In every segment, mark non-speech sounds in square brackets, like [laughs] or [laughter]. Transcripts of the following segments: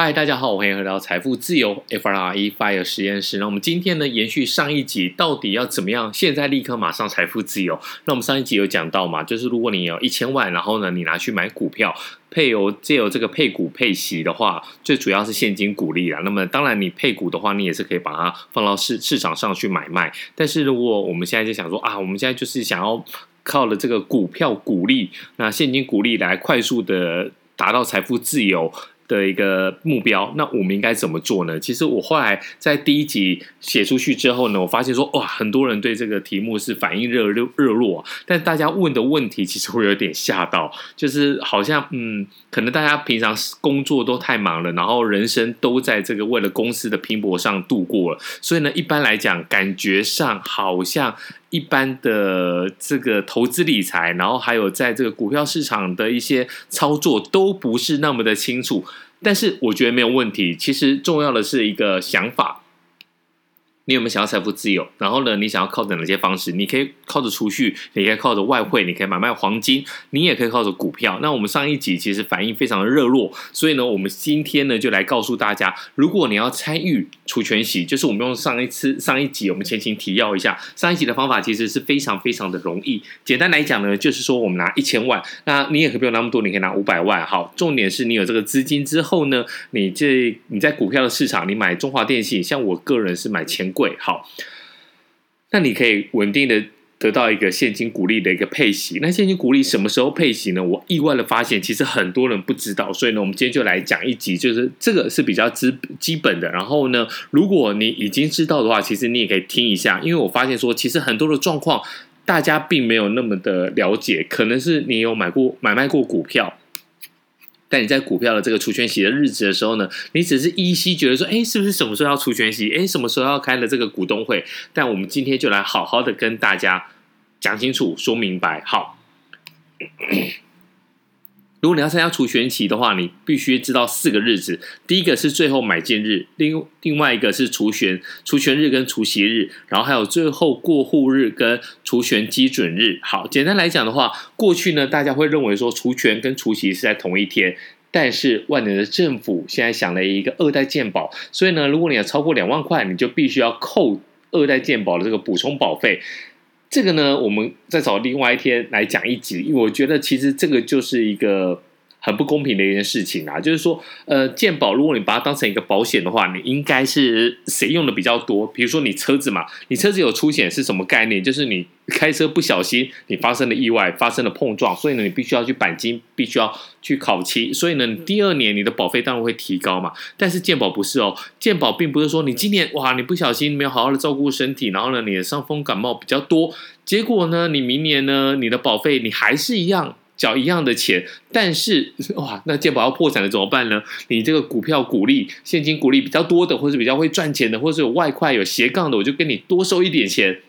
嗨，大家好，欢迎回到财富自由 FIRE FIRE 实验室。那我们今天呢，延续上一集，到底要怎么样？现在立刻马上财富自由。那我们上一集有讲到嘛，就是如果你有一千万，然后呢，你拿去买股票，配有借由这个配股配息的话，最主要是现金股利啦。那么当然，你配股的话，你也是可以把它放到市市场上去买卖。但是如果我们现在就想说啊，我们现在就是想要靠了这个股票股利，那现金股利来快速的达到财富自由。的一个目标，那我们应该怎么做呢？其实我后来在第一集写出去之后呢，我发现说哇，很多人对这个题目是反应热热热络，但大家问的问题其实会有点吓到，就是好像嗯，可能大家平常工作都太忙了，然后人生都在这个为了公司的拼搏上度过了，所以呢，一般来讲，感觉上好像。一般的这个投资理财，然后还有在这个股票市场的一些操作都不是那么的清楚，但是我觉得没有问题。其实重要的是一个想法。你有没有想要财富自由？然后呢，你想要靠着哪些方式？你可以靠着储蓄，你可以靠着外汇，你可以买卖黄金，你也可以靠着股票。那我们上一集其实反应非常的热络，所以呢，我们今天呢就来告诉大家，如果你要参与除权息，就是我们用上一次上一集我们前情提要一下，上一集的方法其实是非常非常的容易。简单来讲呢，就是说我们拿一千万，那你也可以不用那么多，你可以拿五百万。好，重点是你有这个资金之后呢，你这你在股票的市场，你买中华电信，像我个人是买钱贵好，那你可以稳定的得到一个现金股利的一个配息。那现金股利什么时候配息呢？我意外的发现，其实很多人不知道。所以呢，我们今天就来讲一集，就是这个是比较基基本的。然后呢，如果你已经知道的话，其实你也可以听一下，因为我发现说，其实很多的状况大家并没有那么的了解，可能是你有买过买卖过股票。但你在股票的这个除权息的日子的时候呢，你只是依稀觉得说，哎，是不是什么时候要除权息？哎，什么时候要开了这个股东会？但我们今天就来好好的跟大家讲清楚、说明白。好。如果你要参加除权期的话，你必须知道四个日子。第一个是最后买进日，另另外一个是除权除权日跟除息日，然后还有最后过户日跟除权基准日。好，简单来讲的话，过去呢，大家会认为说除权跟除息是在同一天，但是万能的政府现在想了一个二代健保，所以呢，如果你要超过两万块，你就必须要扣二代健保的这个补充保费。这个呢，我们再找另外一天来讲一集，因为我觉得其实这个就是一个很不公平的一件事情啊。就是说，呃，健保如果你把它当成一个保险的话，你应该是谁用的比较多？比如说你车子嘛，你车子有出险是什么概念？就是你。开车不小心，你发生了意外，发生了碰撞，所以呢，你必须要去钣金，必须要去考漆，所以呢，第二年你的保费当然会提高嘛。但是健保不是哦，健保并不是说你今年哇，你不小心没有好好的照顾身体，然后呢，你的伤风感冒比较多，结果呢，你明年呢，你的保费你还是一样缴一样的钱，但是 [laughs] 哇，那健保要破产了怎么办呢？你这个股票股利、现金股利比较多的，或是比较会赚钱的，或是有外快有斜杠的，我就跟你多收一点钱。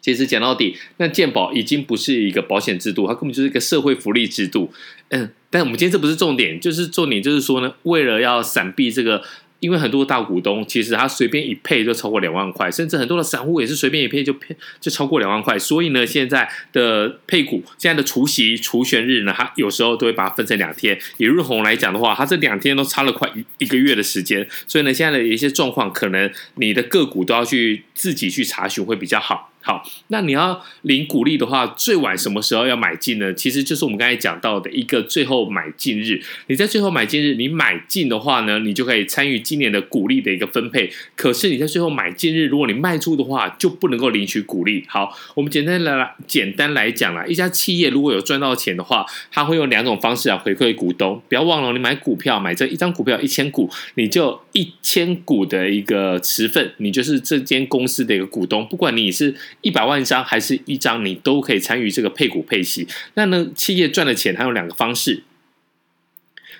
其实讲到底，那健保已经不是一个保险制度，它根本就是一个社会福利制度。嗯，但我们今天这不是重点，就是重点就是说呢，为了要闪避这个。因为很多大股东其实他随便一配就超过两万块，甚至很多的散户也是随便一配就配就超过两万块。所以呢，现在的配股，现在的除息除权日呢，它有时候都会把它分成两天。以日红来讲的话，它这两天都差了快一一个月的时间。所以呢，现在的一些状况，可能你的个股都要去自己去查询会比较好。好，那你要领股利的话，最晚什么时候要买进呢？其实就是我们刚才讲到的一个最后买进日。你在最后买进日，你买进的话呢，你就可以参与今年的股利的一个分配。可是你在最后买进日，如果你卖出的话，就不能够领取股利。好，我们简单来简单来讲啦，一家企业如果有赚到钱的话，它会用两种方式来回馈股东。不要忘了，你买股票买这一张股票一千股，你就一千股的一个持份，你就是这间公司的一个股东。不管你是一百万张还是一张，你都可以参与这个配股配息。那呢，企业赚的钱它有两个方式，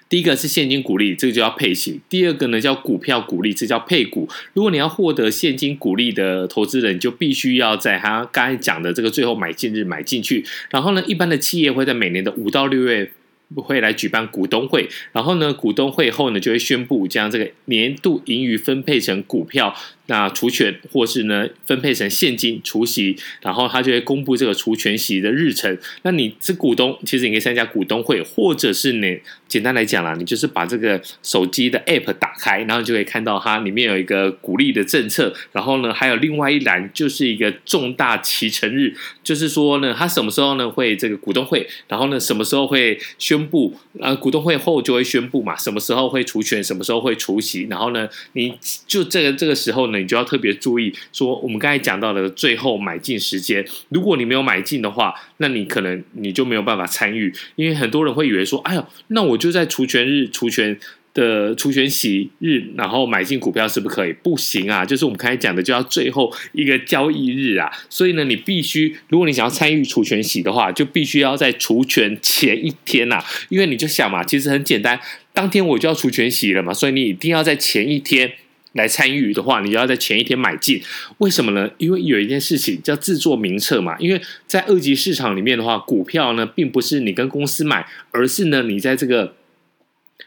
第一个是现金股利，这个就叫配息；第二个呢叫股票股利，这叫配股。如果你要获得现金股利的投资人，就必须要在他刚才讲的这个最后买进日买进去。然后呢，一般的企业会在每年的五到六月。会来举办股东会，然后呢，股东会后呢，就会宣布将这个年度盈余分配成股票，那除权或是呢分配成现金除息，然后他就会公布这个除权息的日程。那你是股东，其实你可以参加股东会，或者是你简单来讲啦，你就是把这个手机的 App 打开，然后就可以看到它里面有一个股利的政策，然后呢还有另外一栏就是一个重大期程日，就是说呢，它什么时候呢会这个股东会，然后呢什么时候会宣布，呃股东会后就会宣布嘛，什么时候会除权，什么时候会除息，然后呢你就这个这个时候呢。你就要特别注意，说我们刚才讲到的最后买进时间，如果你没有买进的话，那你可能你就没有办法参与，因为很多人会以为说，哎呦，那我就在除权日、除权的除权息日，然后买进股票是不是可以？不行啊，就是我们刚才讲的，就要最后一个交易日啊。所以呢，你必须，如果你想要参与除权息的话，就必须要在除权前一天呐，因为你就想嘛，其实很简单，当天我就要除权息了嘛，所以你一定要在前一天。来参与的话，你要在前一天买进。为什么呢？因为有一件事情叫自作名册嘛。因为在二级市场里面的话，股票呢并不是你跟公司买，而是呢你在这个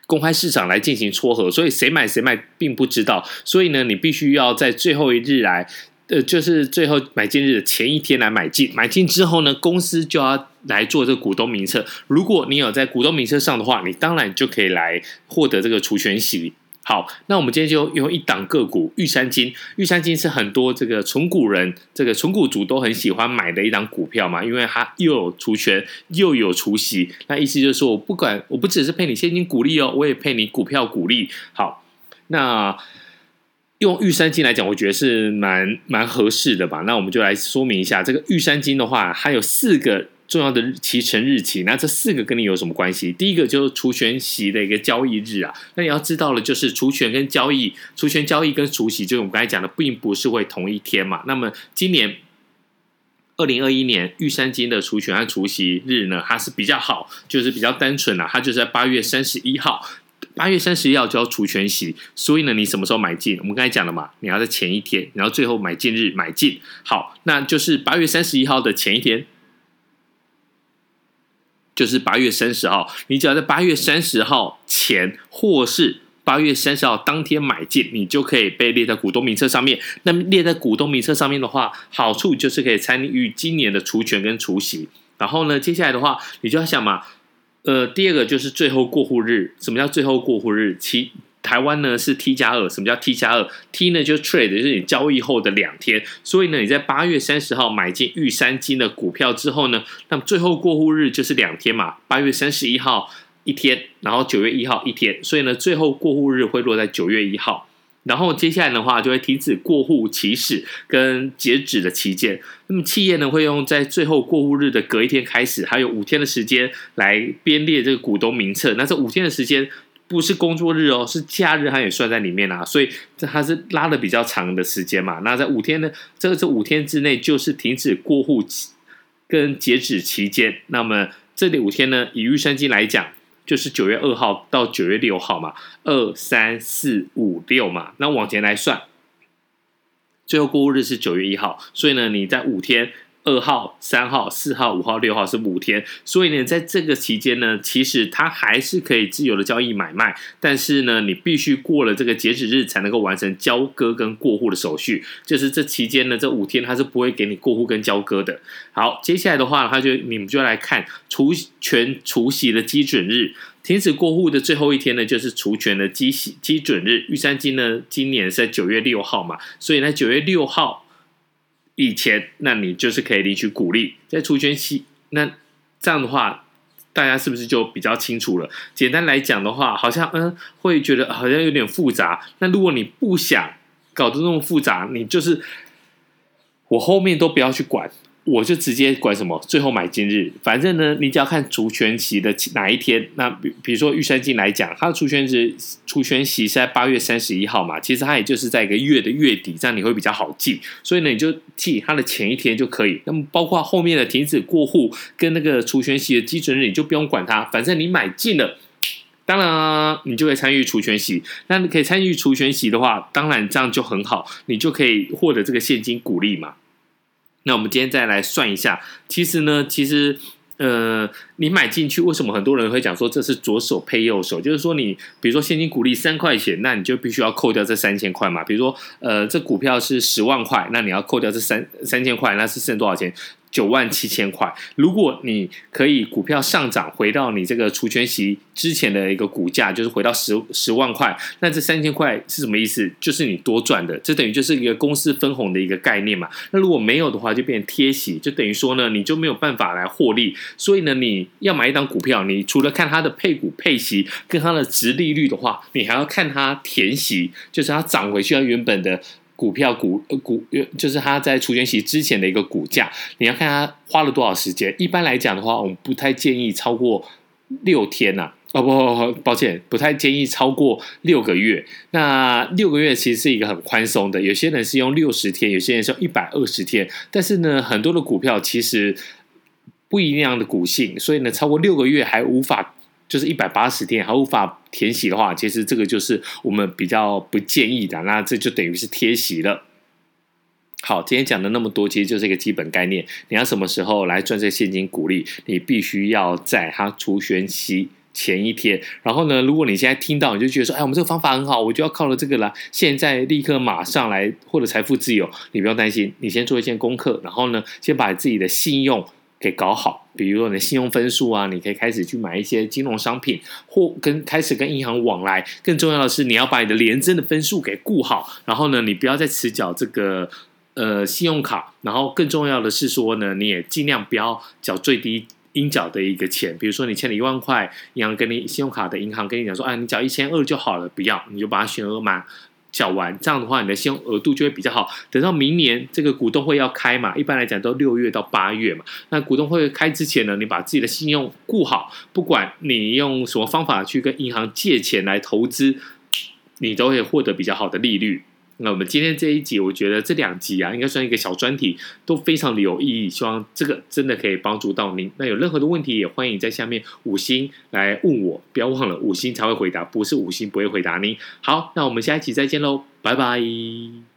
公开市场来进行撮合，所以谁买谁卖并不知道。所以呢，你必须要在最后一日来，呃，就是最后买进日的前一天来买进。买进之后呢，公司就要来做这个股东名册。如果你有在股东名册上的话，你当然就可以来获得这个除权息。好，那我们今天就用一档个股玉山金。玉山金是很多这个存股人、这个存股族都很喜欢买的一档股票嘛，因为它又有除权又有除息。那意思就是说，我不管，我不只是配你现金股利哦，我也配你股票股利。好，那用玉山金来讲，我觉得是蛮蛮合适的吧。那我们就来说明一下，这个玉山金的话，它有四个。重要的期成日期，那这四个跟你有什么关系？第一个就是除权息的一个交易日啊，那你要知道了，就是除权跟交易，除权交易跟除息，就是我们刚才讲的，并不是会同一天嘛。那么今年二零二一年玉山金的除权和除息日呢，它是比较好，就是比较单纯啊，它就是在八月三十一号，八月三十一号就要除权息，所以呢，你什么时候买进？我们刚才讲了嘛，你要在前一天，然后最后买进日买进，好，那就是八月三十一号的前一天。就是八月三十号，你只要在八月三十号前，或是八月三十号当天买进，你就可以被列在股东名册上面。那么列在股东名册上面的话，好处就是可以参与今年的除权跟除息。然后呢，接下来的话，你就要想嘛，呃，第二个就是最后过户日。什么叫最后过户日？期。台湾呢是 T 加二，什么叫 T 加二？T 呢就是 trade，就是你交易后的两天。所以呢，你在八月三十号买进玉山金的股票之后呢，那么最后过户日就是两天嘛，八月三十一号一天，然后九月一号一天。所以呢，最后过户日会落在九月一号。然后接下来的话就会停止过户起始跟截止的期间。那么企业呢会用在最后过户日的隔一天开始，还有五天的时间来编列这个股东名册。那这五天的时间。不是工作日哦，是假日，它也算在里面啊，所以这它是拉的比较长的时间嘛。那在五天呢，这个这五天之内就是停止过户期跟截止期间。那么这里五天呢，以玉山金来讲，就是九月二号到九月六号嘛，二三四五六嘛。那往前来算，最后过户日是九月一号，所以呢，你在五天。二号、三号、四号、五号、六号是五天，所以呢，在这个期间呢，其实它还是可以自由的交易买卖，但是呢，你必须过了这个截止日才能够完成交割跟过户的手续。就是这期间呢，这五天它是不会给你过户跟交割的。好，接下来的话，它就你们就来看除权除息的基准日，停止过户的最后一天呢，就是除权的基息基准日。玉山金呢，今年是在九月六号嘛，所以呢，九月六号。以前，那你就是可以领取鼓励，在除权期，那这样的话，大家是不是就比较清楚了？简单来讲的话，好像嗯，会觉得好像有点复杂。那如果你不想搞得那么复杂，你就是我后面都不要去管。我就直接管什么，最后买进日，反正呢，你只要看除权息的哪一天。那比比如说玉山金来讲，它的除权值除权息是在八月三十一号嘛，其实它也就是在一个月的月底，这样你会比较好记。所以呢，你就记它的前一天就可以。那么包括后面的停止过户跟那个除权息的基准日，你就不用管它，反正你买进了，当然啊，你就可以参与除权息。那你可以参与除权息的话，当然这样就很好，你就可以获得这个现金鼓励嘛。那我们今天再来算一下，其实呢，其实呃，你买进去，为什么很多人会讲说这是左手配右手？就是说，你比如说现金股利三块钱，那你就必须要扣掉这三千块嘛。比如说，呃，这股票是十万块，那你要扣掉这三三千块，那是剩多少钱？九万七千块，如果你可以股票上涨回到你这个除权息之前的一个股价，就是回到十十万块，那这三千块是什么意思？就是你多赚的，这等于就是一个公司分红的一个概念嘛。那如果没有的话，就变贴息，就等于说呢，你就没有办法来获利。所以呢，你要买一档股票，你除了看它的配股配息跟它的殖利率的话，你还要看它填息，就是它涨回去它原本的。股票股股就是它在除权息之前的一个股价，你要看它花了多少时间。一般来讲的话，我们不太建议超过六天呐、啊。哦不，不，不，抱歉，不太建议超过六个月。那六个月其实是一个很宽松的，有些人是用六十天，有些人是用一百二十天。但是呢，很多的股票其实不一样的股性，所以呢，超过六个月还无法。就是一百八十天还无法填息的话，其实这个就是我们比较不建议的。那这就等于是贴息了。好，今天讲的那么多，其实就是一个基本概念。你要什么时候来赚这现金股利？你必须要在它除权期前一天。然后呢，如果你现在听到，你就觉得说，哎，我们这个方法很好，我就要靠了这个了。现在立刻马上来获得财富自由，你不用担心。你先做一件功课，然后呢，先把自己的信用。给搞好，比如说你的信用分数啊，你可以开始去买一些金融商品，或跟开始跟银行往来。更重要的是，你要把你的联征的分数给顾好，然后呢，你不要再迟缴这个呃信用卡。然后更重要的是说呢，你也尽量不要缴最低应缴的一个钱。比如说你欠了一万块，银行跟你信用卡的银行跟你讲说，哎，你缴一千二就好了，不要，你就把它全额买。缴完这样的话，你的信用额度就会比较好。等到明年这个股东会要开嘛，一般来讲都六月到八月嘛。那股东会开之前呢，你把自己的信用顾好，不管你用什么方法去跟银行借钱来投资，你都会获得比较好的利率。那我们今天这一集，我觉得这两集啊，应该算一个小专题，都非常的有意义。希望这个真的可以帮助到您。那有任何的问题，也欢迎在下面五星来问我。不要忘了，五星才会回答，不是五星不会回答您。好，那我们下一集再见喽，拜拜。